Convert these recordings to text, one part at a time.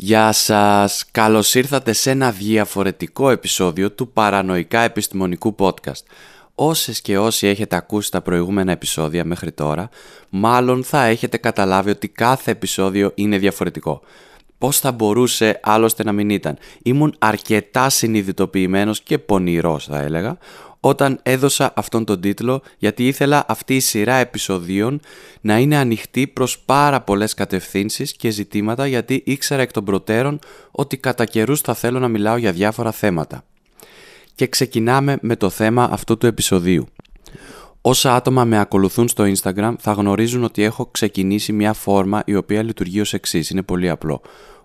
Γεια σας! Καλώς ήρθατε σε ένα διαφορετικό επεισόδιο του Παρανοϊκά Επιστημονικού Podcast. Όσες και όσοι έχετε ακούσει τα προηγούμενα επεισόδια μέχρι τώρα, μάλλον θα έχετε καταλάβει ότι κάθε επεισόδιο είναι διαφορετικό. Πώς θα μπορούσε άλλωστε να μην ήταν. Ήμουν αρκετά συνειδητοποιημένος και πονηρός θα έλεγα, όταν έδωσα αυτόν τον τίτλο γιατί ήθελα αυτή η σειρά επεισοδίων να είναι ανοιχτή προς πάρα πολλές κατευθύνσεις και ζητήματα γιατί ήξερα εκ των προτέρων ότι κατά καιρούς θα θέλω να μιλάω για διάφορα θέματα. Και ξεκινάμε με το θέμα αυτού του επεισοδίου. Όσα άτομα με ακολουθούν στο Instagram θα γνωρίζουν ότι έχω ξεκινήσει μια φόρμα η οποία λειτουργεί ως εξής. Είναι πολύ απλό.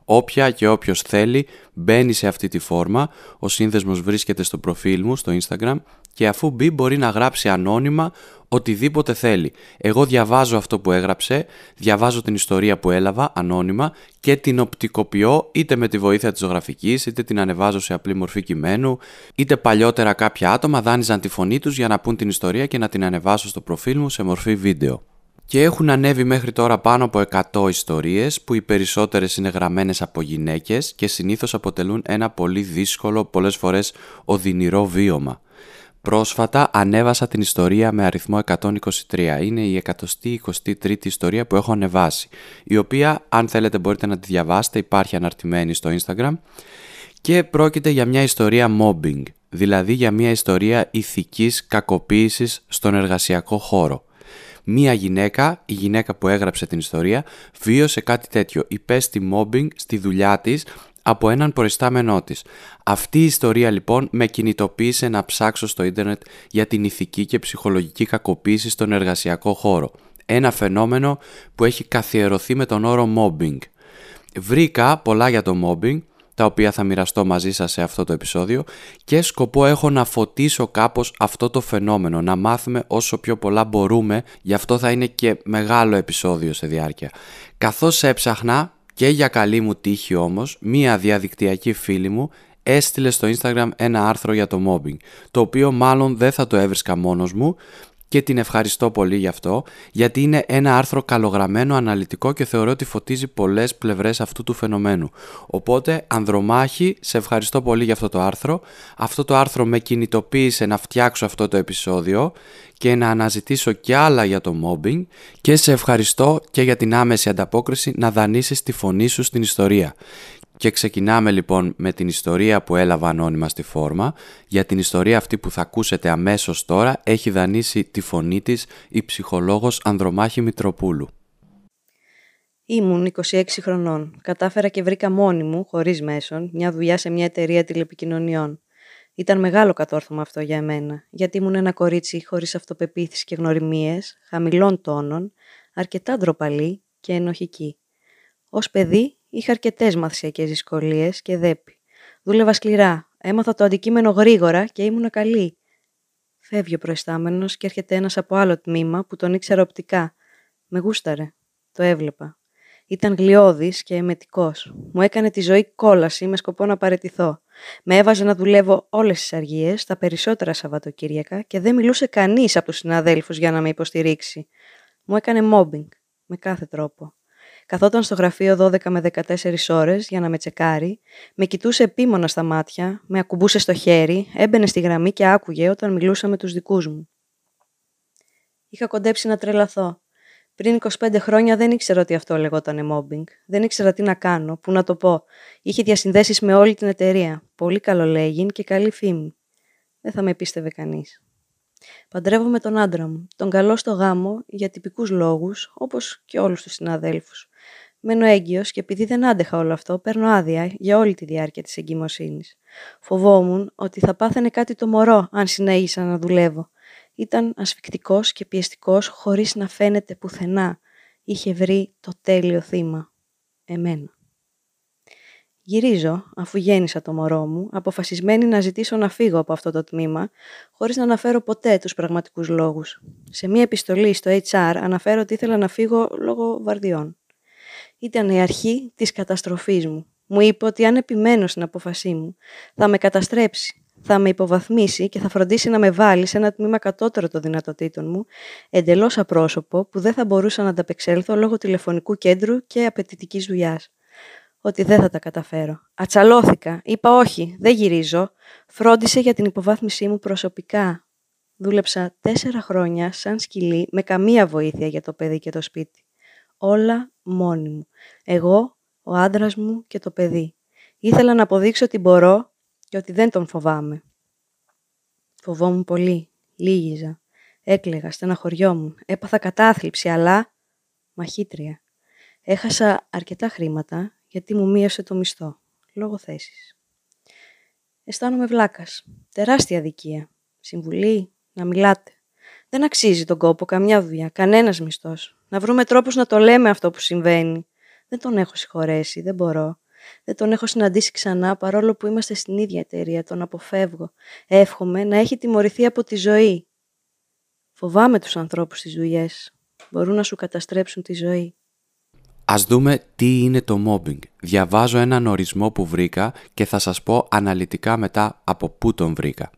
Όποια και όποιος θέλει μπαίνει σε αυτή τη φόρμα, ο σύνδεσμος βρίσκεται στο προφίλ μου στο Instagram και αφού μπει μπορεί να γράψει ανώνυμα οτιδήποτε θέλει. Εγώ διαβάζω αυτό που έγραψε, διαβάζω την ιστορία που έλαβα ανώνυμα και την οπτικοποιώ είτε με τη βοήθεια της ζωγραφικής είτε την ανεβάζω σε απλή μορφή κειμένου είτε παλιότερα κάποια άτομα δάνειζαν τη φωνή τους για να πούν την ιστορία και να την ανεβάσω στο προφίλ μου σε μορφή βίντεο. Και έχουν ανέβει μέχρι τώρα πάνω από 100 ιστορίες που οι περισσότερες είναι γραμμένες από γυναίκες και συνήθως αποτελούν ένα πολύ δύσκολο, πολλές φορές οδυνηρό βίωμα. Πρόσφατα ανέβασα την ιστορία με αριθμό 123. Είναι η 123η ιστορία που έχω ανεβάσει, η οποία αν θέλετε μπορείτε να τη διαβάσετε, υπάρχει αναρτημένη στο Instagram και πρόκειται για μια ιστορία mobbing, δηλαδή για μια ιστορία ηθικής κακοποίησης στον εργασιακό χώρο. Μία γυναίκα, η γυναίκα που έγραψε την ιστορία, βίωσε κάτι τέτοιο. Υπέστη mobbing στη δουλειά της από έναν προϊστάμενό της. Αυτή η ιστορία λοιπόν με κινητοποίησε να ψάξω στο ίντερνετ για την ηθική και ψυχολογική κακοποίηση στον εργασιακό χώρο. Ένα φαινόμενο που έχει καθιερωθεί με τον όρο mobbing. Βρήκα πολλά για το mobbing, τα οποία θα μοιραστώ μαζί σας σε αυτό το επεισόδιο και σκοπό έχω να φωτίσω κάπως αυτό το φαινόμενο, να μάθουμε όσο πιο πολλά μπορούμε, γι' αυτό θα είναι και μεγάλο επεισόδιο σε διάρκεια. Καθώς έψαχνα, και για καλή μου τύχη όμως, μία διαδικτυακή φίλη μου έστειλε στο Instagram ένα άρθρο για το mobbing, το οποίο μάλλον δεν θα το έβρισκα μόνος μου και την ευχαριστώ πολύ γι' αυτό, γιατί είναι ένα άρθρο καλογραμμένο, αναλυτικό και θεωρώ ότι φωτίζει πολλές πλευρές αυτού του φαινομένου. Οπότε, Ανδρομάχη, σε ευχαριστώ πολύ για αυτό το άρθρο. Αυτό το άρθρο με κινητοποίησε να φτιάξω αυτό το επεισόδιο και να αναζητήσω κι άλλα για το mobbing και σε ευχαριστώ και για την άμεση ανταπόκριση να δανείσεις τη φωνή σου στην ιστορία. Και ξεκινάμε λοιπόν με την ιστορία που έλαβα ανώνυμα στη φόρμα. Για την ιστορία αυτή που θα ακούσετε αμέσως τώρα έχει δανείσει τη φωνή της η ψυχολόγος Ανδρομάχη Μητροπούλου. Ήμουν 26 χρονών. Κατάφερα και βρήκα μόνη μου, χωρίς μέσον, μια δουλειά σε μια εταιρεία τηλεπικοινωνιών. Ήταν μεγάλο κατόρθωμα αυτό για εμένα, γιατί ήμουν ένα κορίτσι χωρίς αυτοπεποίθηση και γνωριμίες, χαμηλών τόνων, αρκετά ντροπαλή και ενοχική. Ως παιδί Είχα αρκετές μαθησιακές δυσκολίες και δέπη. Δούλευα σκληρά. Έμαθα το αντικείμενο γρήγορα και ήμουν καλή. Φεύγει ο προϊστάμενος και έρχεται ένας από άλλο τμήμα που τον ήξερα οπτικά. Με γούσταρε. Το έβλεπα. Ήταν γλιώδης και εμετικός. Μου έκανε τη ζωή κόλαση με σκοπό να παρετηθώ. Με έβαζε να δουλεύω όλες τις αργίες, τα περισσότερα Σαββατοκύριακα και δεν μιλούσε κανείς από τους συναδέλφους για να με υποστηρίξει. Μου έκανε mobbing με κάθε τρόπο. Καθόταν στο γραφείο 12 με 14 ώρες για να με τσεκάρει, με κοιτούσε επίμονα στα μάτια, με ακουμπούσε στο χέρι, έμπαινε στη γραμμή και άκουγε όταν μιλούσα με τους δικούς μου. Είχα κοντέψει να τρελαθώ. Πριν 25 χρόνια δεν ήξερα ότι αυτό λεγόταν mobbing. Δεν ήξερα τι να κάνω, πού να το πω. Είχε διασυνδέσεις με όλη την εταιρεία. Πολύ καλό λέγειν και καλή φήμη. Δεν θα με πίστευε κανείς. Παντρεύομαι τον άντρα μου, τον καλό στο γάμο για τυπικούς λόγους, όπως και όλους τους συναδέλφους. Μένω έγκυος και επειδή δεν άντεχα όλο αυτό, παίρνω άδεια για όλη τη διάρκεια της εγκυμοσύνης. Φοβόμουν ότι θα πάθαινε κάτι το μωρό αν συνέχισα να δουλεύω. Ήταν ασφικτικός και πιεστικός χωρίς να φαίνεται πουθενά. Είχε βρει το τέλειο θύμα. Εμένα. Γυρίζω, αφού γέννησα το μωρό μου, αποφασισμένη να ζητήσω να φύγω από αυτό το τμήμα, χωρίς να αναφέρω ποτέ τους πραγματικούς λόγους. Σε μία επιστολή στο HR αναφέρω ότι ήθελα να φύγω λόγω βαρδιών. Ήταν η αρχή της καταστροφής μου. Μου είπε ότι αν επιμένω στην απόφασή μου, θα με καταστρέψει, θα με υποβαθμίσει και θα φροντίσει να με βάλει σε ένα τμήμα κατώτερο των δυνατοτήτων μου, εντελώς απρόσωπο που δεν θα μπορούσα να ανταπεξέλθω λόγω τηλεφωνικού κέντρου και απαιτητικής δουλειάς. ότι δεν θα τα καταφέρω. Ατσαλώθηκα. Είπα όχι, δεν γυρίζω. Φρόντισε για την υποβάθμισή μου προσωπικά. Δούλεψα τέσσερα χρόνια σαν σκυλή με καμία βοήθεια για το παιδί και το σπίτι. Όλα μόνη μου. Εγώ, ο άντρας μου και το παιδί. Ήθελα να αποδείξω ότι μπορώ και ότι δεν τον φοβάμαι. Φοβόμουν πολύ. Λίγιζα. Έκλαιγα, στεναχωριόμουν. Έπαθα κατάθλιψη, αλλά μαχήτρια. Έχασα αρκετά χρήματα γιατί μου μείωσε το μισθό, λόγω θέσης. Αισθάνομαι βλάκας. Τεράστια αδικία. Συμβουλή, να μιλάτε. Δεν αξίζει τον κόπο καμιά δουλειά, κανένας μισθός. Να βρούμε τρόπους να το λέμε αυτό που συμβαίνει. Δεν τον έχω συγχωρέσει, δεν μπορώ. Δεν τον έχω συναντήσει ξανά παρόλο που είμαστε στην ίδια εταιρεία, τον αποφεύγω. Εύχομαι να έχει τιμωρηθεί από τη ζωή. Φοβάμαι τους ανθρώπους στις δουλειές. Μπορούν να σου καταστρέψουν τη ζωή. Ας δούμε τι είναι το mobbing. Διαβάζω έναν ορισμό που βρήκα και θα σας πω αναλυτικά μετά από πού τον βρήκα.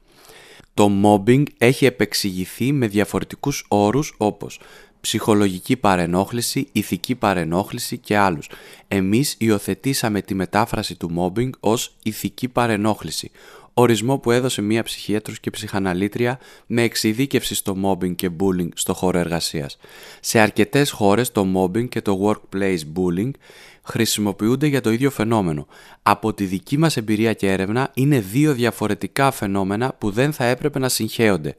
Το mobbing έχει επεξηγηθεί με διαφορετικούς όρους όπως ψυχολογική παρενόχληση, ηθική παρενόχληση και άλλους. Εμείς υιοθετήσαμε τη μετάφραση του mobbing ως ηθική παρενόχληση, ορισμό που έδωσε μία ψυχίατρος και ψυχαναλήτρια με εξειδίκευση στο mobbing και bullying στο χώρο εργασίας. Σε αρκετές χώρες το mobbing και το workplace bullying χρησιμοποιούνται για το ίδιο φαινόμενο. Από τη δική μας εμπειρία και έρευνα είναι δύο διαφορετικά φαινόμενα που δεν θα έπρεπε να συγχέονται.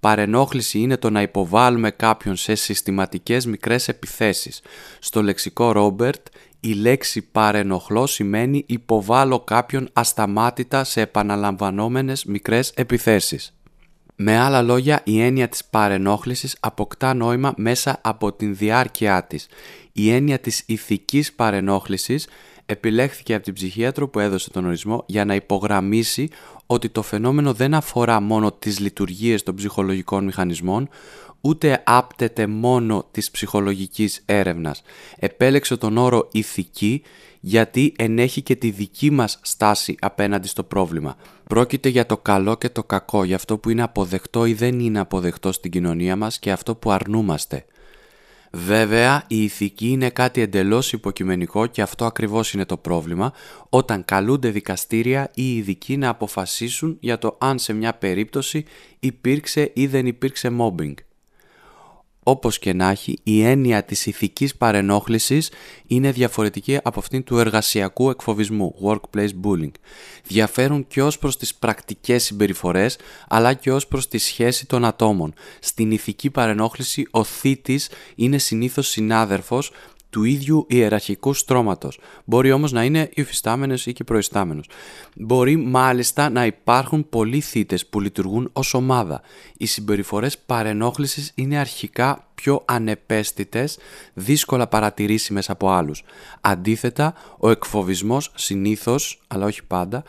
Παρενόχληση είναι το να υποβάλουμε κάποιον σε συστηματικές μικρές επιθέσεις. Στο λεξικό Ρόμπερτ η λέξη παρενοχλώ σημαίνει υποβάλλω κάποιον ασταμάτητα σε επαναλαμβανόμενες μικρές επιθέσεις. Με άλλα λόγια, η έννοια της παρενόχλησης αποκτά νόημα μέσα από την διάρκεια της. Η έννοια της ηθικής παρενόχλησης επιλέχθηκε από την ψυχίατρο που έδωσε τον ορισμό για να υπογραμμίσει ότι το φαινόμενο δεν αφορά μόνο τις λειτουργίες των ψυχολογικών μηχανισμών, ούτε άπτεται μόνο της ψυχολογικής έρευνας. Επέλεξε τον όρο ηθική γιατί ενέχει και τη δική μας στάση απέναντι στο πρόβλημα. Πρόκειται για το καλό και το κακό, για αυτό που είναι αποδεκτό ή δεν είναι αποδεκτό στην κοινωνία μας και αυτό που αρνούμαστε. Βέβαια, η ηθική είναι κάτι εντελώς υποκειμενικό και αυτό ακριβώς είναι το πρόβλημα όταν καλούνται δικαστήρια ή ειδικοί να αποφασίσουν για το αν σε μια περίπτωση υπήρξε ή δεν υπήρξε mobbing. Όπως και να έχει, η έννοια της ηθικής παρενόχλησης είναι διαφορετική από αυτήν του εργασιακού εκφοβισμού, workplace bullying. Διαφέρουν και ως προς τις πρακτικές συμπεριφορές, αλλά και ως προς τη σχέση των ατόμων. Στην ηθική παρενόχληση, ο θήτης είναι συνήθως συνάδελφος του ίδιου ιεραρχικού στρώματος. Μπορεί όμως να είναι υφιστάμενος ή και προϊστάμενος. Μπορεί μάλιστα να υπάρχουν πολλοί θύτες που λειτουργούν ως ομάδα. Οι συμπεριφορές παρενόχλησης είναι αρχικά πιο ανεπαίσθητες, δύσκολα παρατηρήσιμες από άλλους. Αντίθετα, ο εκφοβισμός συνήθως, αλλά όχι πάντα,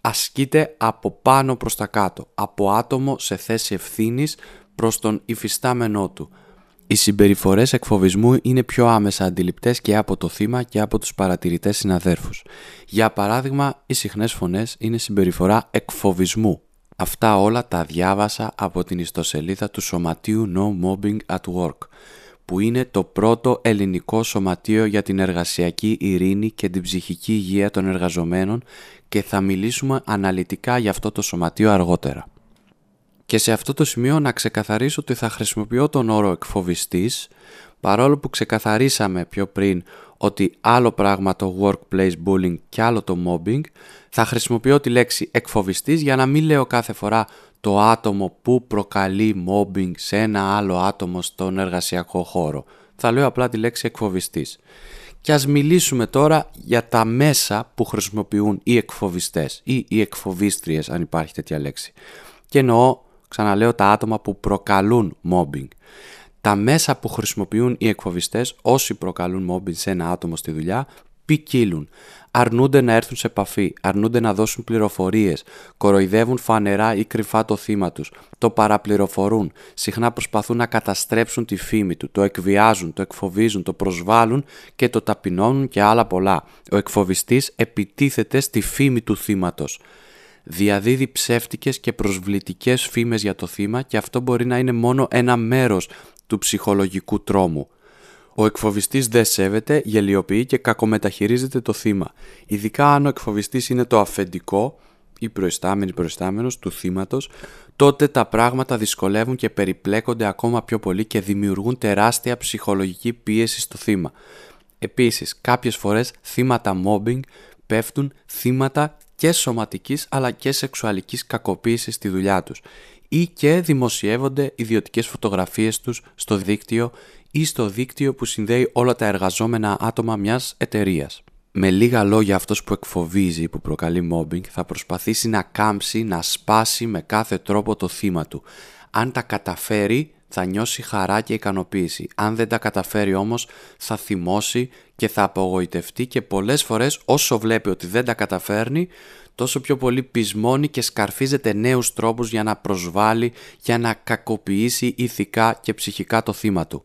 ασκείται από πάνω προς τα κάτω, από άτομο σε θέση ευθύνης προς τον υφιστάμενό του. Οι συμπεριφορές εκφοβισμού είναι πιο άμεσα αντιληπτές και από το θύμα και από τους παρατηρητές συναδέρφους. Για παράδειγμα, οι συχνές φωνές είναι συμπεριφορά εκφοβισμού. Αυτά όλα τα διάβασα από την ιστοσελίδα του Σωματείου No Mobbing at Work, που είναι το πρώτο ελληνικό σωματείο για την εργασιακή ειρήνη και την ψυχική υγεία των εργαζομένων και θα μιλήσουμε αναλυτικά για αυτό το σωματείο αργότερα. Και σε αυτό το σημείο να ξεκαθαρίσω ότι θα χρησιμοποιώ τον όρο εκφοβιστής παρόλο που ξεκαθαρίσαμε πιο πριν ότι άλλο πράγμα το workplace bullying και άλλο το mobbing θα χρησιμοποιώ τη λέξη εκφοβιστής για να μην λέω κάθε φορά το άτομο που προκαλεί mobbing σε ένα άλλο άτομο στον εργασιακό χώρο. Θα λέω απλά τη λέξη εκφοβιστής. Και ας μιλήσουμε τώρα για τα μέσα που χρησιμοποιούν οι εκφοβιστές ή οι εκφοβίστριες αν υπάρχει τέτοια λέξη. Και εννοώ Ξαναλέω τα άτομα που προκαλούν mobbing. Τα μέσα που χρησιμοποιούν οι εκφοβιστές όσοι προκαλούν mobbing σε ένα άτομο στη δουλειά ποικίλουν. Αρνούνται να έρθουν σε επαφή, αρνούνται να δώσουν πληροφορίες, κοροϊδεύουν φανερά ή κρυφά το θύμα τους, το παραπληροφορούν, συχνά προσπαθούν να καταστρέψουν τη φήμη του, το εκβιάζουν, το εκφοβίζουν, το προσβάλλουν και το ταπεινώνουν και άλλα πολλά. Ο εκφοβιστής επιτίθεται στη φήμη του θύματος διαδίδει ψεύτικες και προσβλητικές φήμες για το θύμα και αυτό μπορεί να είναι μόνο ένα μέρος του ψυχολογικού τρόμου. Ο εκφοβιστής δεν σέβεται, γελιοποιεί και κακομεταχειρίζεται το θύμα. Ειδικά αν ο εκφοβιστής είναι το αφεντικό ή προϊστάμενη προϊστάμενος του θύματος, τότε τα πράγματα δυσκολεύουν και περιπλέκονται ακόμα πιο πολύ και δημιουργούν τεράστια ψυχολογική πίεση στο θύμα. Επίσης, κάποιες φορές θύματα mobbing πέφτουν θύματα και σωματικής αλλά και σεξουαλικής κακοποίησης στη δουλειά τους ή και δημοσιεύονται ιδιωτικές φωτογραφίες τους στο δίκτυο ή στο δίκτυο που συνδέει όλα τα εργαζόμενα άτομα μιας εταιρείας. Με λίγα λόγια αυτός που εκφοβίζει, που προκαλεί mobbing, θα προσπαθήσει να κάμψει, να σπάσει με κάθε τρόπο το θύμα του. Αν τα καταφέρει, θα νιώσει χαρά και ικανοποίηση. Αν δεν τα καταφέρει όμως, θα θυμώσει και θα απογοητευτεί και πολλές φορές όσο βλέπει ότι δεν τα καταφέρνει, τόσο πιο πολύ πεισμώνει και σκαρφίζεται νέους τρόπους για να προσβάλλει, για να κακοποιήσει ηθικά και ψυχικά το θύμα του.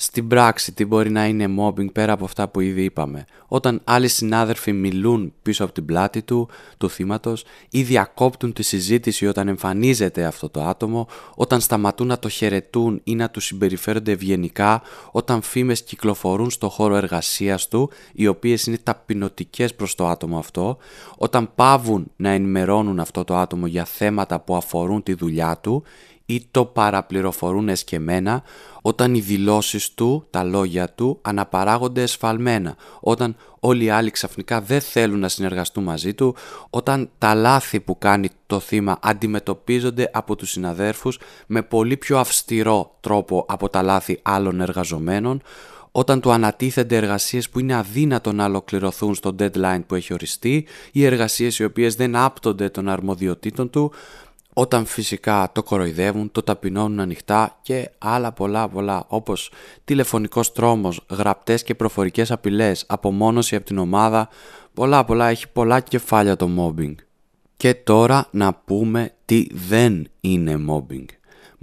Στην πράξη τι μπορεί να είναι mobbing πέρα από αυτά που ήδη είπαμε; Όταν άλλοι συνάδελφοι μιλούν πίσω από την πλάτη του, του θύματος ή διακόπτουν τη συζήτηση όταν εμφανίζεται αυτό το άτομο, όταν σταματούν να το χαιρετούν ή να του συμπεριφέρονται ευγενικά, όταν φήμες κυκλοφορούν στο χώρο εργασίας του, οι οποίες είναι ταπεινωτικές προς το άτομο αυτό, όταν πάβουν να ενημερώνουν αυτό το άτομο για θέματα που αφορούν τη δουλειά του ή το παραπληροφορούν εσκεμένα όταν οι δηλώσεις του, τα λόγια του αναπαράγονται εσφαλμένα, όταν όλοι οι άλλοι ξαφνικά δεν θέλουν να συνεργαστούν μαζί του, όταν τα λάθη που κάνει το θύμα αντιμετωπίζονται από τους συναδέρφους με πολύ πιο αυστηρό τρόπο από τα λάθη άλλων εργαζομένων, όταν του ανατίθενται εργασίες που είναι αδύνατο να ολοκληρωθούν στο deadline που έχει οριστεί ή εργασίες οι οποίες δεν άπτονται των αρμοδιοτήτων του, όταν φυσικά το κοροϊδεύουν, το ταπεινώνουν ανοιχτά και άλλα πολλά πολλά όπως τηλεφωνικός τρόμος, γραπτές και προφορικές απειλές, απομόνωση από την ομάδα, πολλά πολλά έχει πολλά κεφάλια το mobbing. Και τώρα να πούμε τι δεν είναι mobbing.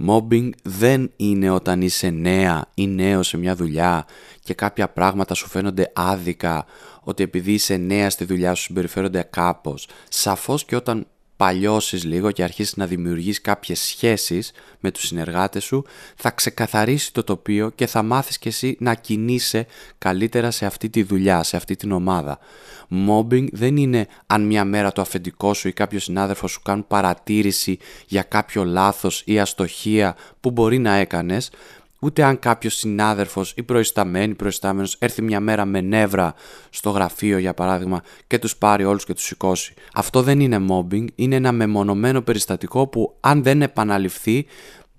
Mobbing δεν είναι όταν είσαι νέα ή νέο σε μια δουλειά και κάποια πράγματα σου φαίνονται άδικα, ότι επειδή είσαι νέα στη δουλειά σου συμπεριφέρονται κάπως. Σαφώς και όταν παλιώσεις λίγο και αρχίσεις να δημιουργείς κάποιες σχέσεις με τους συνεργάτες σου, θα ξεκαθαρίσει το τοπίο και θα μάθεις και εσύ να κινείσαι καλύτερα σε αυτή τη δουλειά, σε αυτή την ομάδα. Mobbing δεν είναι αν μια μέρα το αφεντικό σου ή κάποιος συνάδελφος σου κάνουν παρατήρηση για κάποιο λάθος ή αστοχία που μπορεί να έκανες, Ούτε αν κάποιος συνάδελφος ή προϊσταμένη, προϊστάμενος έρθει μια μέρα με νεύρα στο γραφείο, για παράδειγμα, και τους πάρει όλους και τους σηκώσει. Αυτό δεν είναι mobbing, είναι ένα μεμονωμένο περιστατικό που αν δεν επαναληφθεί,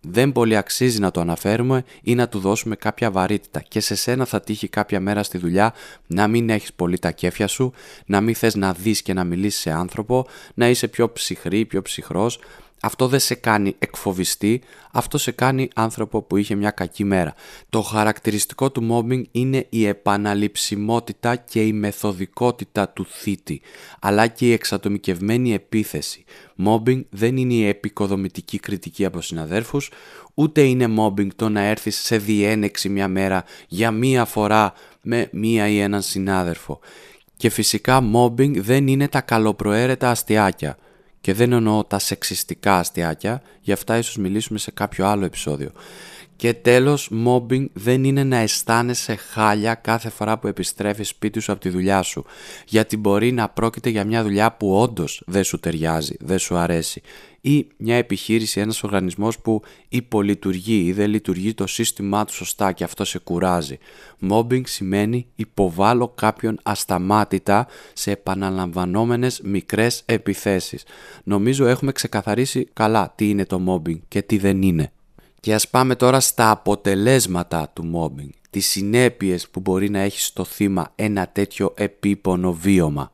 δεν πολύ αξίζει να το αναφέρουμε ή να του δώσουμε κάποια βαρύτητα. Και σε σένα θα τύχει κάποια μέρα στη δουλειά να μην έχεις πολύ τα κέφια σου, να μην θες να δεις και να μιλήσεις σε άνθρωπο, να είσαι πιο ψυχρή, πιο ψυχρός, αυτό δεν σε κάνει εκφοβιστή, αυτό σε κάνει άνθρωπο που είχε μια κακή μέρα. Το χαρακτηριστικό του mobbing είναι η επαναληψιμότητα και η μεθοδικότητα του θήτη, αλλά και η εξατομικευμένη επίθεση. Mobbing δεν είναι η επικοδομητική κριτική από συναδέρφους, ούτε είναι mobbing το να έρθεις σε διένεξη μια μέρα για μία φορά με μία ή έναν συνάδελφο. Και φυσικά mobbing δεν είναι τα καλοπροαίρετα αστιάκια. Και δεν εννοώ τα σεξιστικά αστιάκια, γι' αυτά ίσως μιλήσουμε σε κάποιο άλλο επεισόδιο. Και τέλος, mobbing δεν είναι να αισθάνεσαι χάλια κάθε φορά που επιστρέφεις σπίτι σου από τη δουλειά σου. Γιατί μπορεί να πρόκειται για μια δουλειά που όντως δεν σου ταιριάζει, δεν σου αρέσει. Ή μια επιχείρηση, ένας οργανισμός που υπολειτουργεί ή δεν λειτουργεί το σύστημά του σωστά και αυτό σε κουράζει. Mobbing σημαίνει υποβάλλω κάποιον ασταμάτητα σε επαναλαμβανόμενες μικρές επιθέσεις. Νομίζω έχουμε ξεκαθαρίσει καλά τι είναι το mobbing και τι δεν είναι. Και ας πάμε τώρα στα αποτελέσματα του mobbing, τις συνέπειες που μπορεί να έχει στο θύμα ένα τέτοιο επίπονο βίωμα.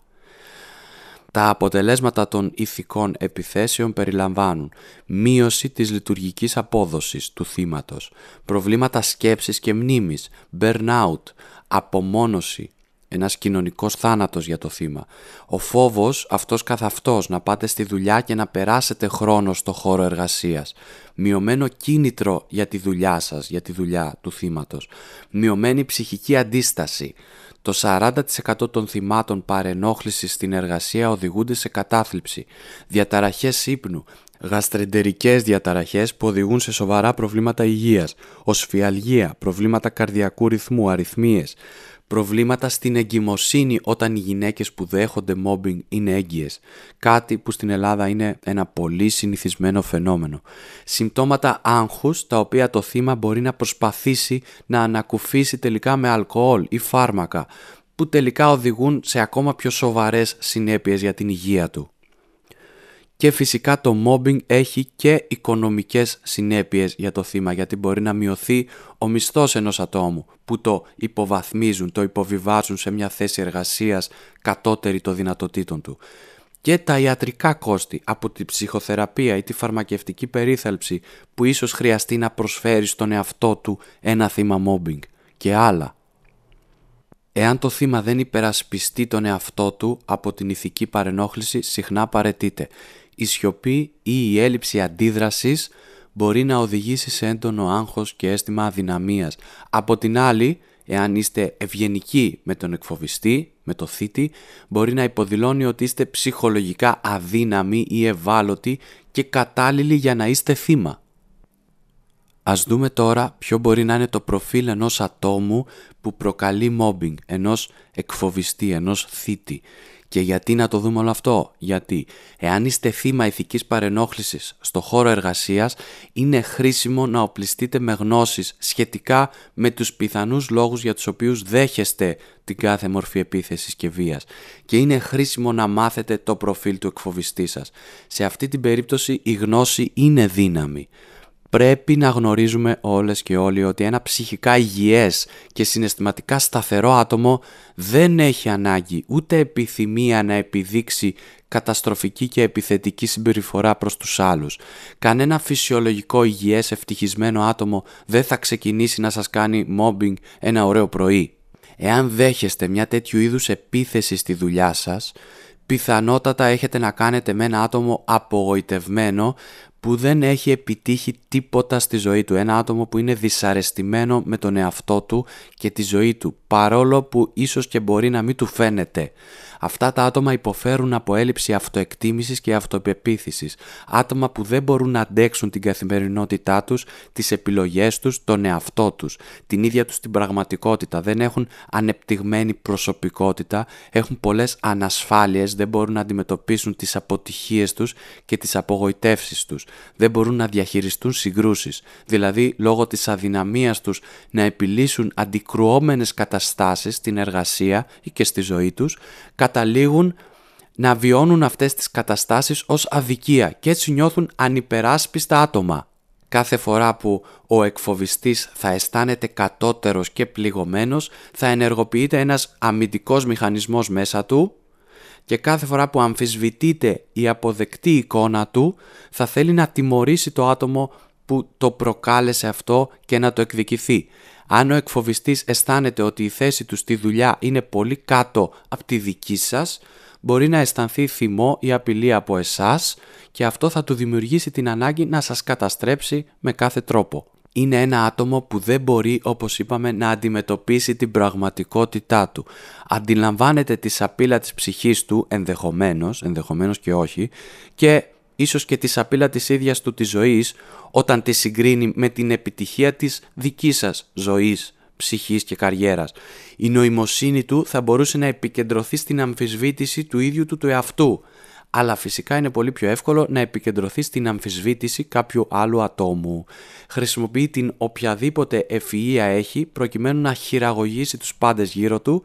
Τα αποτελέσματα των ηθικών επιθέσεων περιλαμβάνουν μείωση της λειτουργικής απόδοσης του θύματος, προβλήματα σκέψης και μνήμης, burnout, απομόνωση, ένας κοινωνικός θάνατος για το θύμα. Ο φόβος αυτός καθ' αυτός να πάτε στη δουλειά και να περάσετε χρόνο στο χώρο εργασίας. Μειωμένο κίνητρο για τη δουλειά σας, για τη δουλειά του θύματος. Μειωμένη ψυχική αντίσταση. Το 40% των θυμάτων παρενόχλησης στην εργασία οδηγούνται σε κατάθλιψη, διαταραχές ύπνου, γαστρεντερικές διαταραχές που οδηγούν σε σοβαρά προβλήματα υγείας, οσφιαλγία, προβλήματα καρδιακού ρυθμού, αριθμίες, προβλήματα στην εγκυμοσύνη όταν οι γυναίκες που δέχονται mobbing είναι έγκυες, κάτι που στην Ελλάδα είναι ένα πολύ συνηθισμένο φαινόμενο. Συμπτώματα άγχους τα οποία το θύμα μπορεί να προσπαθήσει να ανακουφίσει τελικά με αλκοόλ ή φάρμακα, που τελικά οδηγούν σε ακόμα πιο σοβαρές συνέπειες για την υγεία του. Και φυσικά το mobbing έχει και οικονομικές συνέπειες για το θύμα γιατί μπορεί να μειωθεί ο μισθός ενός ατόμου που το υποβαθμίζουν, το υποβιβάζουν σε μια θέση εργασίας κατώτερη των δυνατοτήτων του. Και τα ιατρικά κόστη από τη ψυχοθεραπεία ή τη φαρμακευτική περίθαλψη που ίσως χρειαστεί να προσφέρει στον εαυτό του ένα θύμα mobbing και άλλα. Εάν το θύμα δεν υπερασπιστεί τον εαυτό του από την ηθική παρενόχληση συχνά παρετείται η σιωπή ή η έλλειψη αντίδρασης μπορεί να οδηγήσει σε έντονο άγχος και αίσθημα αδυναμίας. Από την άλλη, εάν είστε ευγενικοί με τον εκφοβιστή, με το θήτη, μπορεί να υποδηλώνει ότι είστε ψυχολογικά αδύναμοι ή ευάλωτοι και κατάλληλοι για να είστε θύμα. Ας δούμε τώρα ποιο μπορεί να είναι το προφίλ ενός ατόμου που προκαλεί mobbing, ενός εκφοβιστή, ενός θήτη. Και γιατί να το δούμε όλο αυτό; Γιατί εάν είστε θύμα ηθικής παρενόχλησης στο χώρο εργασίας, είναι χρήσιμο να οπλιστείτε με γνώσεις σχετικά με τους πιθανούς λόγους για τους οποίους δέχεστε την κάθε μορφή επίθεσης και βίας. Και είναι χρήσιμο να μάθετε το προφίλ του εκφοβιστή σας. Σε αυτή την περίπτωση η γνώση είναι δύναμη πρέπει να γνωρίζουμε όλες και όλοι ότι ένα ψυχικά υγιές και συναισθηματικά σταθερό άτομο δεν έχει ανάγκη ούτε επιθυμία να επιδείξει καταστροφική και επιθετική συμπεριφορά προς τους άλλους. Κανένα φυσιολογικό υγιές ευτυχισμένο άτομο δεν θα ξεκινήσει να σας κάνει mobbing ένα ωραίο πρωί. Εάν δέχεστε μια τέτοιου είδους επίθεση στη δουλειά σας, πιθανότατα έχετε να κάνετε με ένα άτομο απογοητευμένο που δεν έχει επιτύχει τίποτα στη ζωή του. Ένα άτομο που είναι δυσαρεστημένο με τον εαυτό του και τη ζωή του, παρόλο που ίσως και μπορεί να μην του φαίνεται. Αυτά τα άτομα υποφέρουν από έλλειψη αυτοεκτίμησης και αυτοπεποίθησης. Άτομα που δεν μπορούν να αντέξουν την καθημερινότητά τους, τις επιλογές τους, τον εαυτό τους, την ίδια τους την πραγματικότητα. Δεν έχουν ανεπτυγμένη προσωπικότητα, έχουν πολλές ανασφάλειες, δεν μπορούν να αντιμετωπίσουν τις αποτυχίες τους και τις απογοητεύσεις τους. Δεν μπορούν να διαχειριστούν συγκρούσεις, δηλαδή λόγω της αδυναμίας τους να επιλύσουν αντικρουόμενες καταστάσεις στην εργασία ή και στη ζωή τους, καταλήγουν να βιώνουν αυτές τις καταστάσεις ως αδικία και έτσι νιώθουν ανυπεράσπιστα άτομα. Κάθε φορά που ο εκφοβιστής θα αισθάνεται κατώτερος και πληγωμένος θα ενεργοποιείται ένας αμυντικός μηχανισμός μέσα του και κάθε φορά που αμφισβητείται η αποδεκτή εικόνα του θα θέλει να τιμωρήσει το άτομο που το προκάλεσε αυτό και να το εκδικηθεί. Αν ο εκφοβιστής αισθάνεται ότι η θέση του στη δουλειά είναι πολύ κάτω από τη δική σας, μπορεί να αισθανθεί θυμό ή απειλή από εσάς και αυτό θα του δημιουργήσει την ανάγκη να σας καταστρέψει με κάθε τρόπο. Είναι ένα άτομο που δεν μπορεί, όπως είπαμε, να αντιμετωπίσει την πραγματικότητά του. Αντιλαμβάνεται τη σαπίλα της ψυχής του, ενδεχομένως, ενδεχομένως και όχι, και ίσως και της σαπίλα της ίδιας του της ζωής όταν τη συγκρίνει με την επιτυχία της δικής σας ζωής, ψυχής και καριέρας. Η νοημοσύνη του θα μπορούσε να επικεντρωθεί στην αμφισβήτηση του ίδιου του του εαυτού, αλλά φυσικά είναι πολύ πιο εύκολο να επικεντρωθεί στην αμφισβήτηση κάποιου άλλου ατόμου. Χρησιμοποιεί την οποιαδήποτε ευφυΐα έχει προκειμένου να χειραγωγήσει τους πάντες γύρω του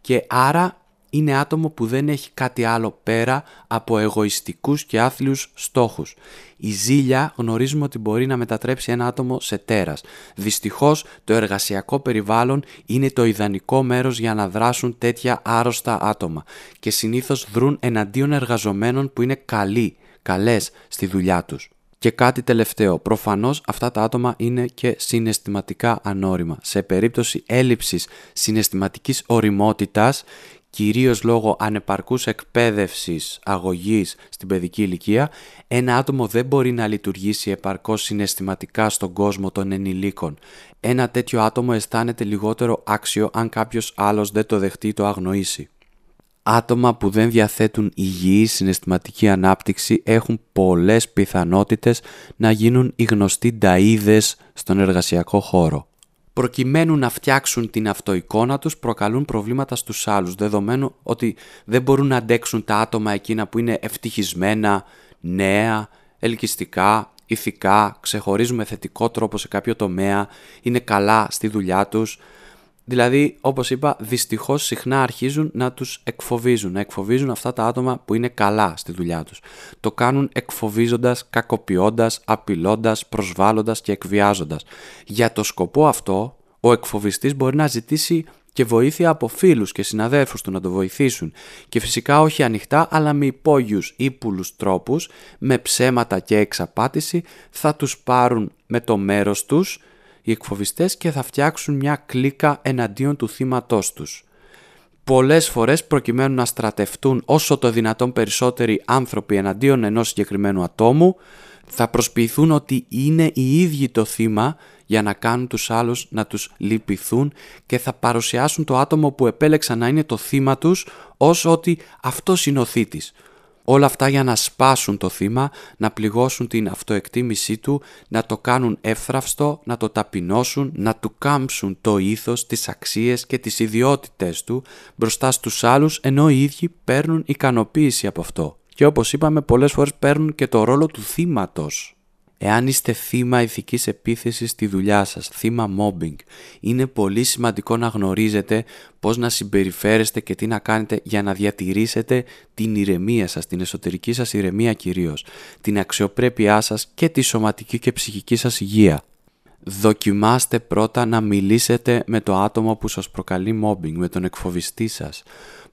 και άρα είναι άτομο που δεν έχει κάτι άλλο πέρα από εγωιστικούς και άθλιους στόχους. Η ζήλια γνωρίζουμε ότι μπορεί να μετατρέψει ένα άτομο σε τέρας. Δυστυχώς το εργασιακό περιβάλλον είναι το ιδανικό μέρος για να δράσουν τέτοια άρρωστα άτομα και συνήθως δρούν εναντίον εργαζομένων που είναι καλοί, καλές στη δουλειά τους. Και κάτι τελευταίο, προφανώς αυτά τα άτομα είναι και συναισθηματικά ανώριμα. Σε περίπτωση έλλειψης συναισθηματικής οριμότητας κυρίως λόγω ανεπαρκούς εκπαίδευσης αγωγής στην παιδική ηλικία, ένα άτομο δεν μπορεί να λειτουργήσει επαρκώς συναισθηματικά στον κόσμο των ενηλίκων. Ένα τέτοιο άτομο αισθάνεται λιγότερο άξιο αν κάποιος άλλος δεν το δεχτεί ή το αγνοήσει. άτομα που δεν διαθέτουν υγιή συναισθηματική ανάπτυξη έχουν πολλές πιθανότητες να γίνουν οι γνωστοί νταΐδες στον εργασιακό χώρο. Προκειμένου να φτιάξουν την αυτοεικόνα τους προκαλούν προβλήματα στους άλλους, δεδομένου ότι δεν μπορούν να αντέξουν τα άτομα εκείνα που είναι ευτυχισμένα, νέα, ελκυστικά, ηθικά, ξεχωρίζουν με θετικό τρόπο σε κάποιο τομέα, είναι καλά στη δουλειά τους, Δηλαδή, όπως είπα, δυστυχώς συχνά αρχίζουν να τους εκφοβίζουν, να εκφοβίζουν αυτά τα άτομα που είναι καλά στη δουλειά τους. Το κάνουν εκφοβίζοντας, κακοποιώντας, απειλώντας, προσβάλλοντας και εκβιάζοντας. Για το σκοπό αυτό, ο εκφοβιστής μπορεί να ζητήσει και βοήθεια από φίλους και συναδέλφους του να το βοηθήσουν και φυσικά όχι ανοιχτά αλλά με υπόγειους ύπουλους τρόπους, με ψέματα και εξαπάτηση θα τους πάρουν με το μέρος τους οι εκφοβιστές και θα φτιάξουν μια κλίκα εναντίον του θύματός τους. Πολλές φορές προκειμένου να στρατευτούν όσο το δυνατόν περισσότεροι άνθρωποι εναντίον ενός συγκεκριμένου ατόμου, θα προσποιηθούν ότι είναι οι ίδιοι το θύμα για να κάνουν τους άλλους να τους λυπηθούν και θα παρουσιάσουν το άτομο που επέλεξαν να είναι το θύμα τους ως ότι αυτός είναι ο θήτης. Όλα αυτά για να σπάσουν το θύμα, να πληγώσουν την αυτοεκτίμησή του, να το κάνουν εύθραυστο, να το ταπεινώσουν, να του κάμψουν το ήθος, τις αξίες και τις ιδιότητες του μπροστά στους άλλους ενώ οι ίδιοι παίρνουν ικανοποίηση από αυτό. Και όπως είπαμε πολλές φορές παίρνουν και το ρόλο του θύματος. Εάν είστε θύμα ηθικής επίθεσης στη δουλειά σας, θύμα mobbing, είναι πολύ σημαντικό να γνωρίζετε πώς να συμπεριφέρεστε και τι να κάνετε για να διατηρήσετε την ηρεμία σας, την εσωτερική σας ηρεμία κυρίως, την αξιοπρέπειά σας και τη σωματική και ψυχική σας υγεία. Δοκιμάστε πρώτα να μιλήσετε με το άτομο που σας προκαλεί mobbing, με τον εκφοβιστή σας.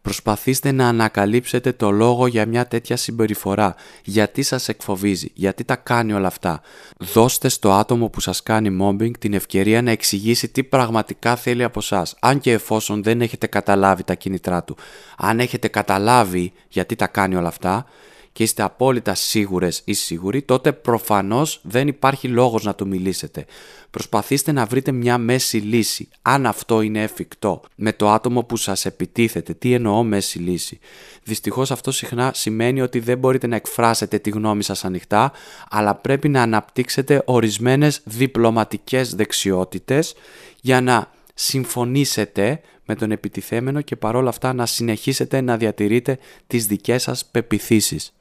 Προσπαθήστε να ανακαλύψετε το λόγο για μια τέτοια συμπεριφορά. Γιατί σας εκφοβίζει, γιατί τα κάνει όλα αυτά. Δώστε στο άτομο που σας κάνει mobbing την ευκαιρία να εξηγήσει τι πραγματικά θέλει από εσά. Αν και εφόσον δεν έχετε καταλάβει τα κίνητρά του. Αν έχετε καταλάβει γιατί τα κάνει όλα αυτά, και είστε απόλυτα σίγουρες ή σίγουροι, τότε προφανώς δεν υπάρχει λόγος να του μιλήσετε. Προσπαθήστε να βρείτε μια μέση λύση, αν αυτό είναι εφικτό, με το άτομο που σας επιτίθεται. Τι εννοώ μέση λύση; Δυστυχώς αυτό συχνά σημαίνει ότι δεν μπορείτε να εκφράσετε τη γνώμη σας ανοιχτά, αλλά πρέπει να αναπτύξετε ορισμένες διπλωματικές δεξιότητες για να συμφωνήσετε με τον επιτιθέμενο και παρόλα αυτά να συνεχίσετε να διατηρείτε τις δικές σας πεπιθήσεις.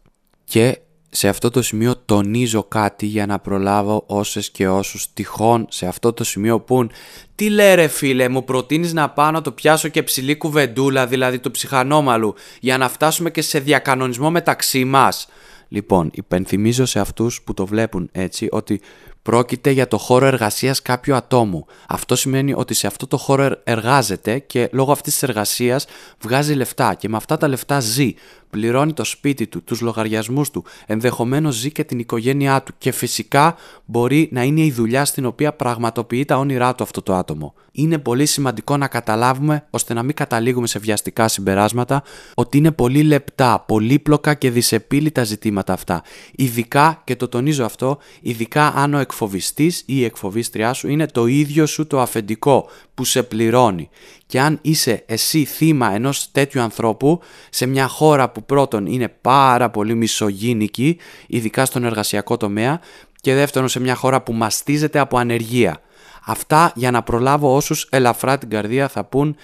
Και σε αυτό το σημείο τονίζω κάτι για να προλάβω όσες και όσους τυχόν σε αυτό το σημείο πούν «Τι λέει φίλε, μου προτείνεις να πάω να το πιάσω και ψηλή κουβεντούλα, δηλαδή το ψυχανόμαλου, για να φτάσουμε και σε διακανονισμό μεταξύ μας». Λοιπόν, υπενθυμίζω σε αυτούς που το βλέπουν έτσι ότι πρόκειται για το χώρο εργασίας κάποιου ατόμου. Αυτό σημαίνει ότι σε αυτό το χώρο εργάζεται και λόγω αυτής της εργασίας βγάζει λεφτά και με αυτά τα λεφτά ζει πληρώνει το σπίτι του, τους λογαριασμούς του, ενδεχομένως ζει και την οικογένειά του και φυσικά μπορεί να είναι η δουλειά στην οποία πραγματοποιεί τα όνειρά του αυτό το άτομο. Είναι πολύ σημαντικό να καταλάβουμε, ώστε να μην καταλήγουμε σε βιαστικά συμπεράσματα, ότι είναι πολύ λεπτά, πολύπλοκα και δυσεπίλητα ζητήματα αυτά. Ειδικά, και το τονίζω αυτό, ειδικά αν ο εκφοβιστής ή η εκφοβίστριά σου είναι το ίδιο σου το αφεντικό που σε πληρώνει. Και αν είσαι εσύ θύμα ενός τέτοιου ανθρώπου σε μια χώρα που πρώτον είναι πάρα πολύ μισογίνικη, ειδικά στον εργασιακό τομέα, και δεύτερον σε μια χώρα που μαστίζεται από ανεργία. Αυτά για να προλάβω όσους ελαφρά την καρδία θα πούν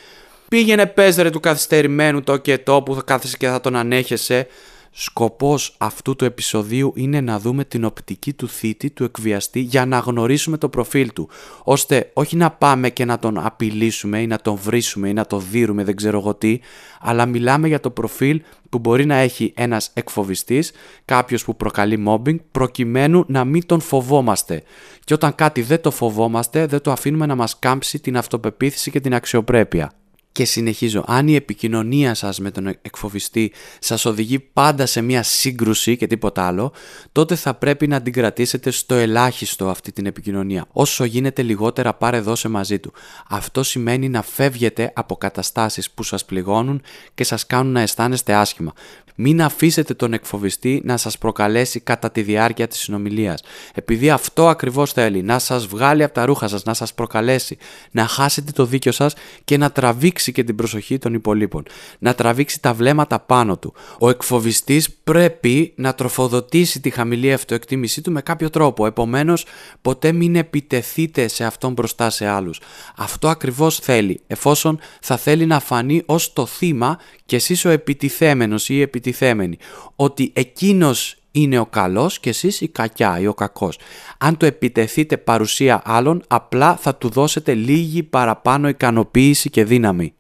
πήγαινε πες του καθυστερημένου το και το που θα κάθεσαι και θα τον ανέχεσαι Σκοπός αυτού του επεισοδίου είναι να δούμε την οπτική του θήτη, του εκβιαστή, για να γνωρίσουμε το προφίλ του, ώστε όχι να πάμε και να τον απειλήσουμε ή να τον βρίσουμε ή να τον δίρουμε, δεν ξέρω εγώ τι, αλλά μιλάμε για το προφίλ που μπορεί να έχει ένας εκφοβιστής, κάποιος που προκαλεί mobbing, προκειμένου να μην τον φοβόμαστε. Και όταν κάτι δεν το φοβόμαστε, δεν το αφήνουμε να μας κάμψει την αυτοπεποίθηση και την αξιοπρέπεια. Και συνεχίζω, αν η επικοινωνία σας με τον εκφοβιστή σας οδηγεί πάντα σε μια σύγκρουση και τίποτα άλλο, τότε θα πρέπει να την κρατήσετε στο ελάχιστο αυτή την επικοινωνία. Όσο γίνεται λιγότερα πάρε δώσε μαζί του. Αυτό σημαίνει να φεύγετε από καταστάσεις που σας πληγώνουν και σας κάνουν να αισθάνεστε άσχημα. Μην αφήσετε τον εκφοβιστή να σας προκαλέσει κατά τη διάρκεια της συνομιλίας. Επειδή αυτό ακριβώς θέλει, να σας βγάλει από τα ρούχα σας, να σας προκαλέσει, να χάσετε το δίκιο σας και να τραβήξει και την προσοχή των υπολείπων. Να τραβήξει τα βλέμματα πάνω του. Ο εκφοβιστής πρέπει να τροφοδοτήσει τη χαμηλή αυτοεκτίμησή του με κάποιο τρόπο. Επομένως, ποτέ μην επιτεθείτε σε αυτόν μπροστά σε άλλους. Αυτό ακριβώς θέλει, εφόσον θα θέλει να φανεί ως το θύμα και εσείς ο επιτιθέμενος ή η επιτιθέμενη. Ότι εκείνος είναι ο καλός και εσείς η κακιά ή ο κακός. Αν το επιτεθείτε παρουσία άλλων, απλά θα του δώσετε λίγη παραπάνω ικανοποίηση και δύναμη.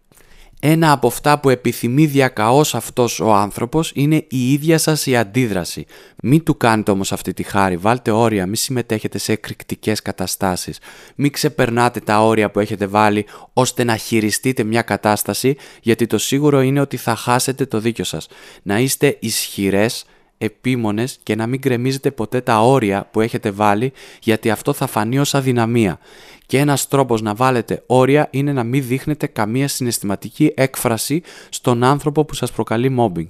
Ένα από αυτά που επιθυμεί διακαώς αυτός ο άνθρωπος είναι η ίδια σας η αντίδραση. Μην του κάνετε όμως αυτή τη χάρη, βάλτε όρια, μην συμμετέχετε σε εκρηκτικές καταστάσεις. Μην ξεπερνάτε τα όρια που έχετε βάλει ώστε να χειριστείτε μια κατάσταση γιατί το σίγουρο είναι ότι θα χάσετε το δίκιο σας. Να είστε ισχυρές, επίμονες και να μην γκρεμίζετε ποτέ τα όρια που έχετε βάλει γιατί αυτό θα φανεί ως αδυναμία. Και ένας τρόπος να βάλετε όρια είναι να μην δείχνετε καμία συναισθηματική έκφραση στον άνθρωπο που σας προκαλεί mobbing.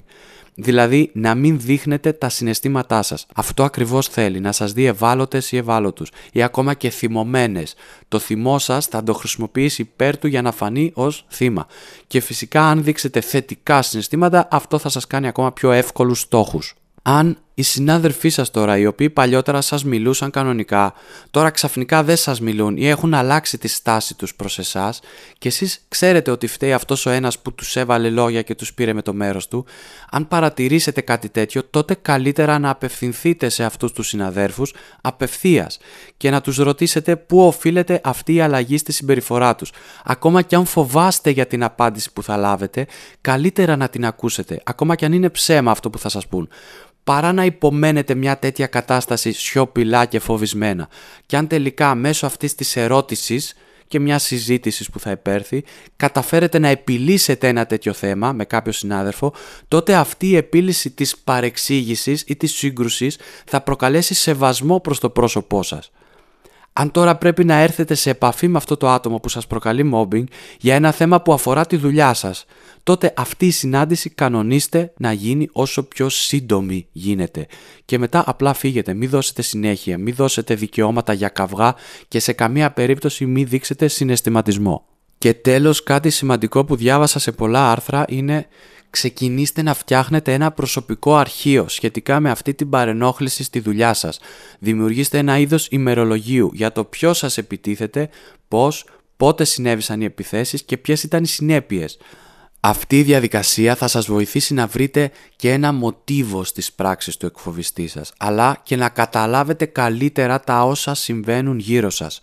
Δηλαδή να μην δείχνετε τα συναισθήματά σας. Αυτό ακριβώς θέλει, να σας δει ευάλωτες ή ευάλωτους ή ακόμα και θυμωμένες. Το θυμό σας θα το χρησιμοποιήσει υπέρ του για να φανεί ως θύμα. Και φυσικά αν δείξετε θετικά συναισθήματα αυτό θα σας κάνει ακόμα πιο εύκολους στόχους αν οι συνάδελφοί σας τώρα, οι οποίοι παλιότερα σας μιλούσαν κανονικά, τώρα ξαφνικά δεν σας μιλούν ή έχουν αλλάξει τη στάση τους προς εσάς και εσείς ξέρετε ότι φταίει αυτός ο ένας που τους έβαλε λόγια και τους πήρε με το μέρος του, αν παρατηρήσετε κάτι τέτοιο, τότε καλύτερα να απευθυνθείτε σε αυτούς τους συναδέρφους απευθείας και να τους ρωτήσετε πού οφείλεται αυτή η αλλαγή στη συμπεριφορά τους. Ακόμα και αν φοβάστε για την απάντηση που θα λάβετε, καλύτερα να την ακούσετε, ακόμα και αν είναι ψέμα αυτό που θα σας πούν παρά να υπομένετε μια τέτοια κατάσταση σιωπηλά και φοβισμένα. Και αν τελικά μέσω αυτής της ερώτησης και μιας συζήτησης που θα υπέρθει, καταφέρετε να επιλύσετε ένα τέτοιο θέμα με κάποιο συνάδελφο, τότε αυτή η επίλυση της παρεξήγησης ή της σύγκρουσης θα προκαλέσει σεβασμό προς το πρόσωπό σας. Αν τώρα πρέπει να έρθετε σε επαφή με αυτό το άτομο που σας προκαλεί mobbing για ένα θέμα που αφορά τη δουλειά σας, τότε αυτή η συνάντηση κανονίστε να γίνει όσο πιο σύντομη γίνεται. Και μετά απλά φύγετε, μην δώσετε συνέχεια, μην δώσετε δικαιώματα για καυγά και σε καμία περίπτωση μην δείξετε συναισθηματισμό. Και τέλος κάτι σημαντικό που διάβασα σε πολλά άρθρα είναι ξεκινήστε να φτιάχνετε ένα προσωπικό αρχείο σχετικά με αυτή την παρενόχληση στη δουλειά σας. Δημιουργήστε ένα είδος ημερολογίου για το ποιος σας επιτίθεται, πώς, πότε συνέβησαν οι επιθέσεις και ποιες ήταν οι συνέπειες. Αυτή η διαδικασία θα σας βοηθήσει να βρείτε και ένα μοτίβο στις πράξεις του εκφοβιστή σας, αλλά και να καταλάβετε καλύτερα τα όσα συμβαίνουν γύρω σας.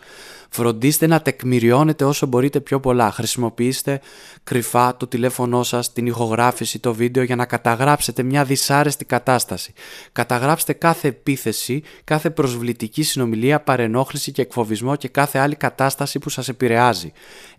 Φροντίστε να τεκμηριώνετε όσο μπορείτε πιο πολλά. Χρησιμοποιήστε κρυφά το τηλέφωνό σας, την ηχογράφηση, το βίντεο για να καταγράψετε μια δυσάρεστη κατάσταση. Καταγράψτε κάθε επίθεση, κάθε προσβλητική συνομιλία, παρενόχληση και εκφοβισμό και κάθε άλλη κατάσταση που σας επηρεάζει.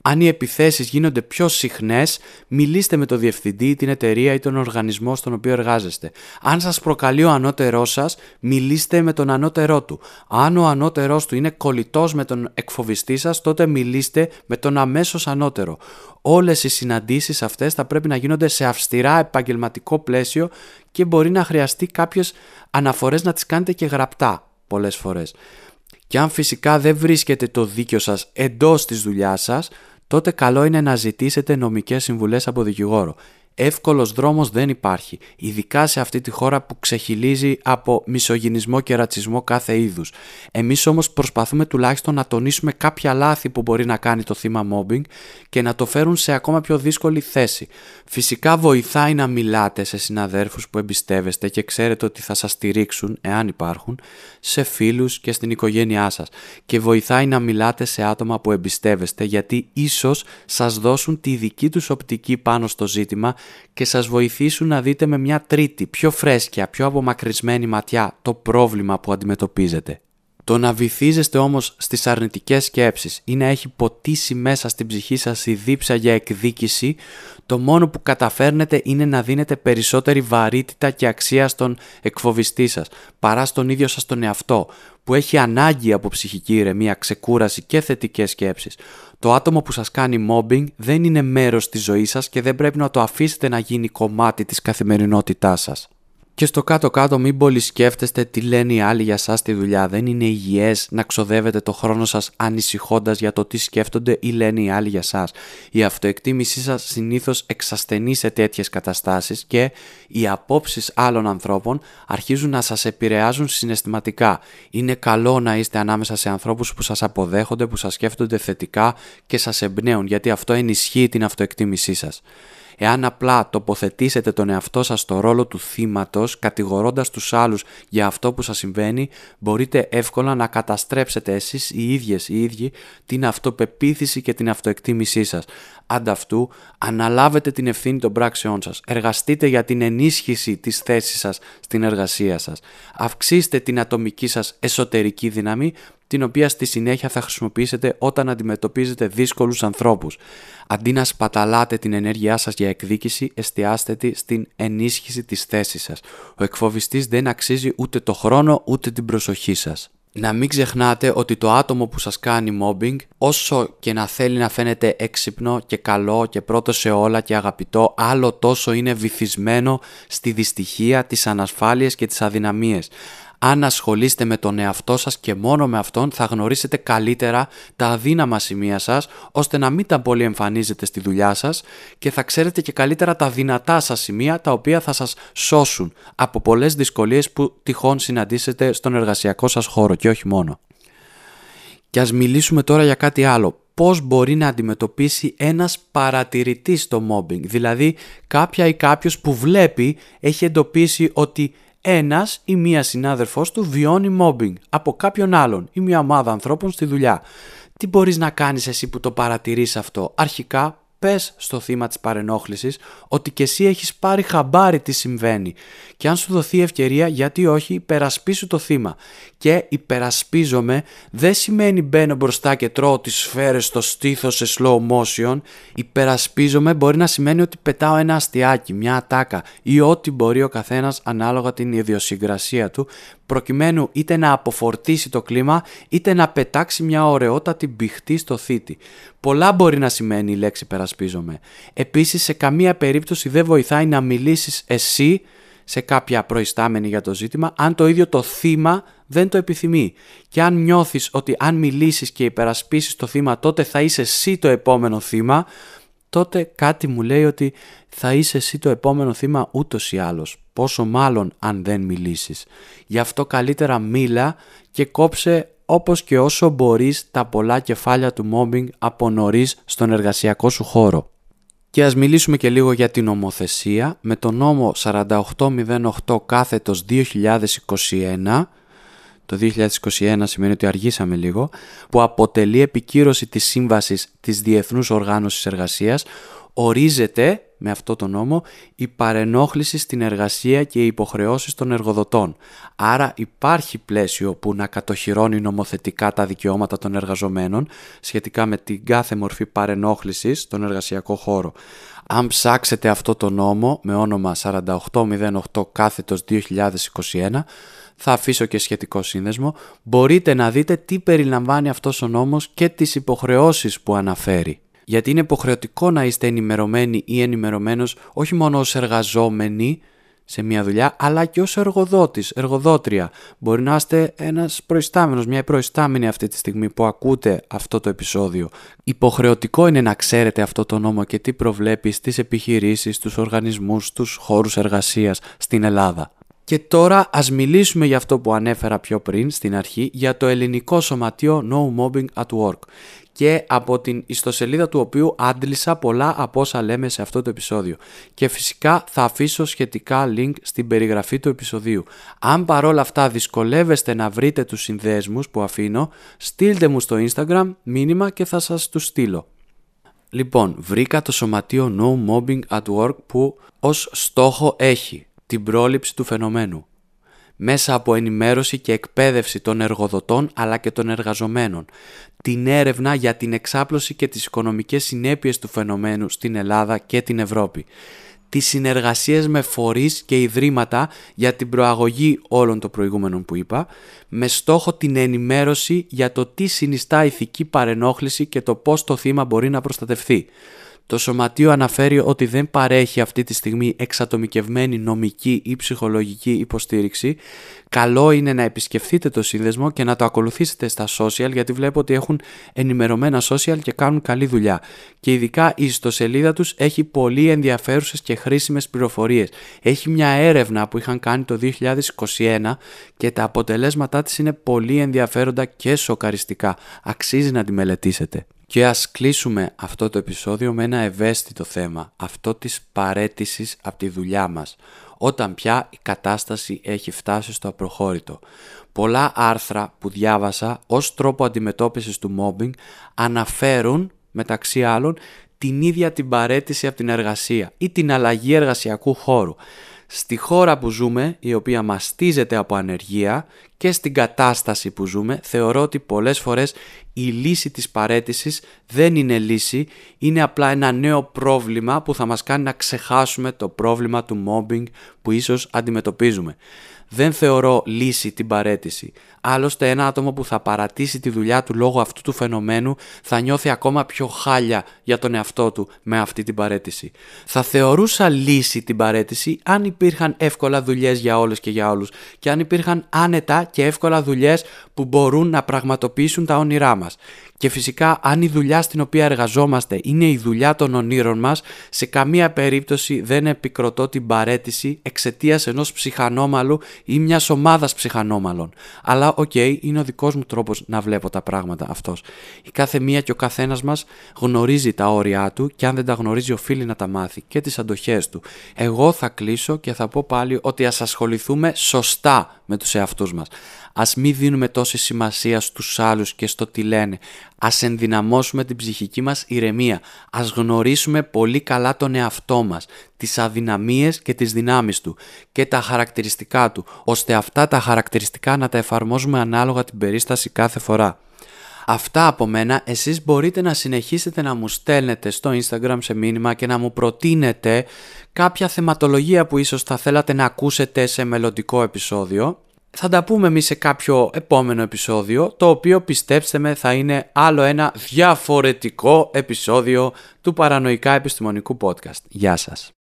Αν οι επιθέσεις γίνονται πιο συχνές, μιλήστε με το διευθυντή, την εταιρεία ή τον οργανισμό στον οποίο εργάζεστε. Αν σας προκαλεί ο ανώτερός σας, μιλήστε με τον ανώτερό του. Αν ο ανώτερός του είναι κολλητός με τον εκφοβιστή σας, τότε μιλήστε με τον αμέσως ανώτερο. Όλες οι συναντήσεις αυτές θα πρέπει να γίνονται σε αυστηρά επαγγελματικό πλαίσιο και μπορεί να χρειαστεί κάποιες αναφορές να τις κάνετε και γραπτά πολλές φορές. Και αν φυσικά δεν βρίσκετε το δίκιο σας εντός της δουλειάς σας, τότε καλό είναι να ζητήσετε νομικές συμβουλές από δικηγόρο. Εύκολος δρόμος δεν υπάρχει, ειδικά σε αυτή τη χώρα που ξεχυλίζει από μισογυνισμό και ρατσισμό κάθε είδους. Εμείς όμως προσπαθούμε τουλάχιστον να τονίσουμε κάποια λάθη που μπορεί να κάνει το θύμα mobbing και να το φέρουν σε ακόμα πιο δύσκολη θέση. Φυσικά βοηθάει να μιλάτε σε συναδέρφους που εμπιστεύεστε και ξέρετε ότι θα σας στηρίξουν, εάν υπάρχουν, σε φίλους και στην οικογένειά σας. Και βοηθάει να μιλάτε σε άτομα που εμπιστεύεστε γιατί ίσως σας δώσουν τη δική τους οπτική πάνω στο ζήτημα και σας βοηθήσουν να δείτε με μια τρίτη, πιο φρέσκια, πιο απομακρυσμένη ματιά το πρόβλημα που αντιμετωπίζετε. Το να βυθίζεστε όμως στις αρνητικές σκέψεις ή να έχει ποτίσει μέσα στην ψυχή σας η δίψα για εκδίκηση, το μόνο που καταφέρνετε είναι να δίνετε περισσότερη βαρύτητα και αξία στον εκφοβιστή σας, παρά στον ίδιο σας τον εαυτό, που έχει ανάγκη από ψυχική ηρεμία, ξεκούραση και θετικές σκέψεις. Το άτομο που σας κάνει mobbing δεν είναι μέρος της ζωής σας και δεν πρέπει να το αφήσετε να γίνει κομμάτι της καθημερινότητάς σας. Και στο κάτω-κάτω μην πολύ σκέφτεστε τι λένε οι άλλοι για σας στη δουλειά. Δεν είναι υγιές να ξοδεύετε το χρόνο σας ανησυχώντας για το τι σκέφτονται ή λένε οι άλλοι για σας. Η αυτοεκτίμησή σας συνήθως εξασθενεί σε τέτοιες καταστάσεις και οι απόψεις άλλων ανθρώπων αρχίζουν να σας επηρεάζουν συναισθηματικά. Είναι καλό να είστε ανάμεσα σε ανθρώπους που σας αποδέχονται, που σας σκέφτονται θετικά και σας εμπνέουν γιατί αυτό ενισχύει την αυτοεκτίμησή σας. Εάν απλά τοποθετήσετε τον εαυτό σας στο ρόλο του θύματος, κατηγορώντας τους άλλους για αυτό που σας συμβαίνει, μπορείτε εύκολα να καταστρέψετε εσείς οι ίδιες οι ίδιοι την αυτοπεποίθηση και την αυτοεκτίμησή σας. Ανταυτού, αναλάβετε την ευθύνη των πράξεών σας. Εργαστείτε για την ενίσχυση της θέσης σας στην εργασία σας. Αυξήστε την ατομική σας εσωτερική δύναμη την οποία στη συνέχεια θα χρησιμοποιήσετε όταν αντιμετωπίζετε δύσκολους ανθρώπους. Αντί να σπαταλάτε την ενέργειά σας για εκδίκηση, εστιάστε τη στην ενίσχυση της θέσης σας. Ο εκφοβιστής δεν αξίζει ούτε το χρόνο ούτε την προσοχή σας. Να μην ξεχνάτε ότι το άτομο που σας κάνει mobbing, όσο και να θέλει να φαίνεται έξυπνο και καλό και πρώτο σε όλα και αγαπητό, άλλο τόσο είναι βυθισμένο στη δυστυχία, τις ανασφάλειες και τις αδυναμίες αν ασχολείστε με τον εαυτό σας και μόνο με αυτόν θα γνωρίσετε καλύτερα τα αδύναμα σημεία σας ώστε να μην τα πολύ εμφανίζετε στη δουλειά σας και θα ξέρετε και καλύτερα τα δυνατά σας σημεία τα οποία θα σας σώσουν από πολλές δυσκολίες που τυχόν συναντήσετε στον εργασιακό σας χώρο και όχι μόνο. Και ας μιλήσουμε τώρα για κάτι άλλο. Πώς μπορεί να αντιμετωπίσει ένας παρατηρητής το mobbing, δηλαδή κάποια ή κάποιος που βλέπει έχει εντοπίσει ότι ένας ή μία συνάδελφός του βιώνει mobbing από κάποιον άλλον ή μία ομάδα ανθρώπων στη δουλειά. Τι μπορείς να κάνεις εσύ που το παρατηρείς αυτό; Αρχικά πες στο θύμα της παρενόχλησης ότι και εσύ έχεις πάρει χαμπάρι τι συμβαίνει και αν σου δοθεί ευκαιρία γιατί όχι υπερασπίσου το θύμα. Και υπερασπίζομαι δεν σημαίνει μπαίνω μπροστά και τρώω τις σφαίρες στο στήθος σε slow motion. Υπερασπίζομαι μπορεί να σημαίνει ότι πετάω ένα αστιάκι, μια ατάκα ή ό,τι μπορεί ο καθένας ανάλογα την ιδιοσυγκρασία του προκειμένου είτε να αποφορτήσει το κλίμα είτε να πετάξει μια ωραιότατη μπιχτή στο θήτη. Πολλά μπορεί να σημαίνει η λέξη περασπίζομαι. Επίσης σε καμία περίπτωση δεν βοηθάει να μιλήσεις εσύ σε κάποια προϊστάμενη για το ζήτημα αν το ίδιο το θύμα δεν το επιθυμεί. Και αν νιώθεις ότι αν μιλήσεις και υπερασπίσεις το θύμα τότε θα είσαι εσύ το επόμενο θύμα τότε κάτι μου λέει ότι θα είσαι εσύ το επόμενο θύμα ούτως ή άλλως. Πόσο μάλλον αν δεν μιλήσεις. Γι' αυτό καλύτερα μίλα και κόψε όπως και όσο μπορείς τα πολλά κεφάλια του mobbing από νωρίς στον εργασιακό σου χώρο. Και ας μιλήσουμε και λίγο για την νομοθεσία. Με το νόμο 4808 κάθετος 2021 το 2021 σημαίνει ότι αργήσαμε λίγο, που αποτελεί επικύρωση της σύμβασης της Διεθνούς Οργάνωσης Εργασίας, ορίζεται με αυτό το νόμο η παρενόχληση στην εργασία και οι υποχρεώσεις των εργοδοτών. Άρα υπάρχει πλαίσιο που να κατοχυρώνει νομοθετικά τα δικαιώματα των εργαζομένων σχετικά με την κάθε μορφή παρενόχλησης στον εργασιακό χώρο. Αν ψάξετε αυτό το νόμο με όνομα 4808 κάθετος 2021 θα αφήσω και σχετικό σύνδεσμο, μπορείτε να δείτε τι περιλαμβάνει αυτός ο νόμος και τις υποχρεώσεις που αναφέρει. Γιατί είναι υποχρεωτικό να είστε ενημερωμένοι ή ενημερωμένος όχι μόνο ως εργαζόμενοι σε μια δουλειά, αλλά και ως εργοδότης, εργοδότρια. Μπορεί να είστε ένας προϊστάμενος, μια προϊστάμενη αυτή τη στιγμή που ακούτε αυτό το επεισόδιο. Υποχρεωτικό είναι να ξέρετε αυτό το νόμο και τι προβλέπει στις επιχειρήσεις, στους οργανισμούς, στους χώρους εργασίας στην Ελλάδα. Και τώρα ας μιλήσουμε για αυτό που ανέφερα πιο πριν στην αρχή για το ελληνικό σωματείο No Mobbing at Work και από την ιστοσελίδα του οποίου άντλησα πολλά από όσα λέμε σε αυτό το επεισόδιο. Και φυσικά θα αφήσω σχετικά link στην περιγραφή του επεισοδίου. Αν παρόλα αυτά δυσκολεύεστε να βρείτε τους συνδέσμους που αφήνω, στείλτε μου στο Instagram μήνυμα και θα σας τους στείλω. Λοιπόν, βρήκα το σωματείο No Mobbing at Work που ως στόχο έχει την πρόληψη του φαινομένου. μέσα από ενημέρωση και εκπαίδευση των εργοδοτών αλλά και των εργαζομένων, την έρευνα για την εξάπλωση και τις οικονομικές συνέπειες του φαινομένου στην Ελλάδα και την Ευρώπη, τις συνεργασίες με φορείς και ιδρύματα για την προαγωγή όλων των προηγούμενων που είπα, με στόχο την ενημέρωση για το τι συνιστά ηθική παρενόχληση και το πώς το θύμα μπορεί να προστατευθεί. Το Σωματείο αναφέρει ότι δεν παρέχει αυτή τη στιγμή εξατομικευμένη νομική ή ψυχολογική υποστήριξη. Καλό είναι να επισκεφθείτε το σύνδεσμο και να το ακολουθήσετε στα social γιατί βλέπω ότι έχουν ενημερωμένα social και κάνουν καλή δουλειά. Και ειδικά η ιστοσελίδα τους έχει πολύ ενδιαφέρουσες και χρήσιμες πληροφορίες. Έχει μια έρευνα που είχαν κάνει το 2021 και τα αποτελέσματά της είναι πολύ ενδιαφέροντα και σοκαριστικά. Αξίζει να τη μελετήσετε. Και ας κλείσουμε αυτό το επεισόδιο με ένα ευαίσθητο θέμα, αυτό της παρέτησης από τη δουλειά μας, όταν πια η κατάσταση έχει φτάσει στο απροχώρητο. Πολλά άρθρα που διάβασα ως τρόπο αντιμετώπισης του mobbing αναφέρουν, μεταξύ άλλων, την ίδια την παρέτηση από την εργασία ή την αλλαγή εργασιακού χώρου στη χώρα που ζούμε, η οποία μαστίζεται από ανεργία και στην κατάσταση που ζούμε, θεωρώ ότι πολλές φορές η λύση της παρέτησης δεν είναι λύση, είναι απλά ένα νέο πρόβλημα που θα μας κάνει να ξεχάσουμε το πρόβλημα του mobbing που ίσως αντιμετωπίζουμε δεν θεωρώ λύση την παρέτηση. Άλλωστε ένα άτομο που θα παρατήσει τη δουλειά του λόγω αυτού του φαινομένου θα νιώθει ακόμα πιο χάλια για τον εαυτό του με αυτή την παρέτηση. Θα θεωρούσα λύση την παρέτηση αν υπήρχαν εύκολα δουλειές για όλες και για όλους και αν υπήρχαν άνετα και εύκολα δουλειές που μπορούν να πραγματοποιήσουν τα όνειρά μας. Και φυσικά αν η δουλειά στην οποία εργαζόμαστε είναι η δουλειά των ονείρων μας, σε καμία περίπτωση δεν επικροτώ την παραίτηση εξαιτίας ενός ψυχανόμαλου ή μιας ομάδας ψυχανόμαλων. Αλλά OK, okay, είναι ο δικός μου τρόπος να βλέπω τα πράγματα αυτός. Η κάθε μία και ο καθένας μας γνωρίζει τα όρια του και αν δεν τα γνωρίζει οφείλει να τα μάθει και τις αντοχές του. Εγώ θα κλείσω και θα πω πάλι ότι ας ασχοληθούμε σωστά με τους εαυτούς μας. Ας μην δίνουμε τόση σημασία στους άλλους και στο τι λένε. Ας ενδυναμώσουμε την ψυχική μας ηρεμία. Ας γνωρίσουμε πολύ καλά τον εαυτό μας, τις αδυναμίες και τις δυνάμεις του και τα χαρακτηριστικά του, ώστε αυτά τα χαρακτηριστικά να τα εφαρμόζουμε ανάλογα την περίσταση κάθε φορά. Αυτά από μένα, εσείς μπορείτε να συνεχίσετε να μου στέλνετε στο Instagram σε μήνυμα και να μου προτείνετε κάποια θεματολογία που ίσως θα θέλατε να ακούσετε σε μελλοντικό επεισόδιο θα τα πούμε εμείς σε κάποιο επόμενο επεισόδιο, το οποίο πιστέψτε με θα είναι άλλο ένα διαφορετικό επεισόδιο του Παρανοϊκά Επιστημονικού Podcast. Γεια σας.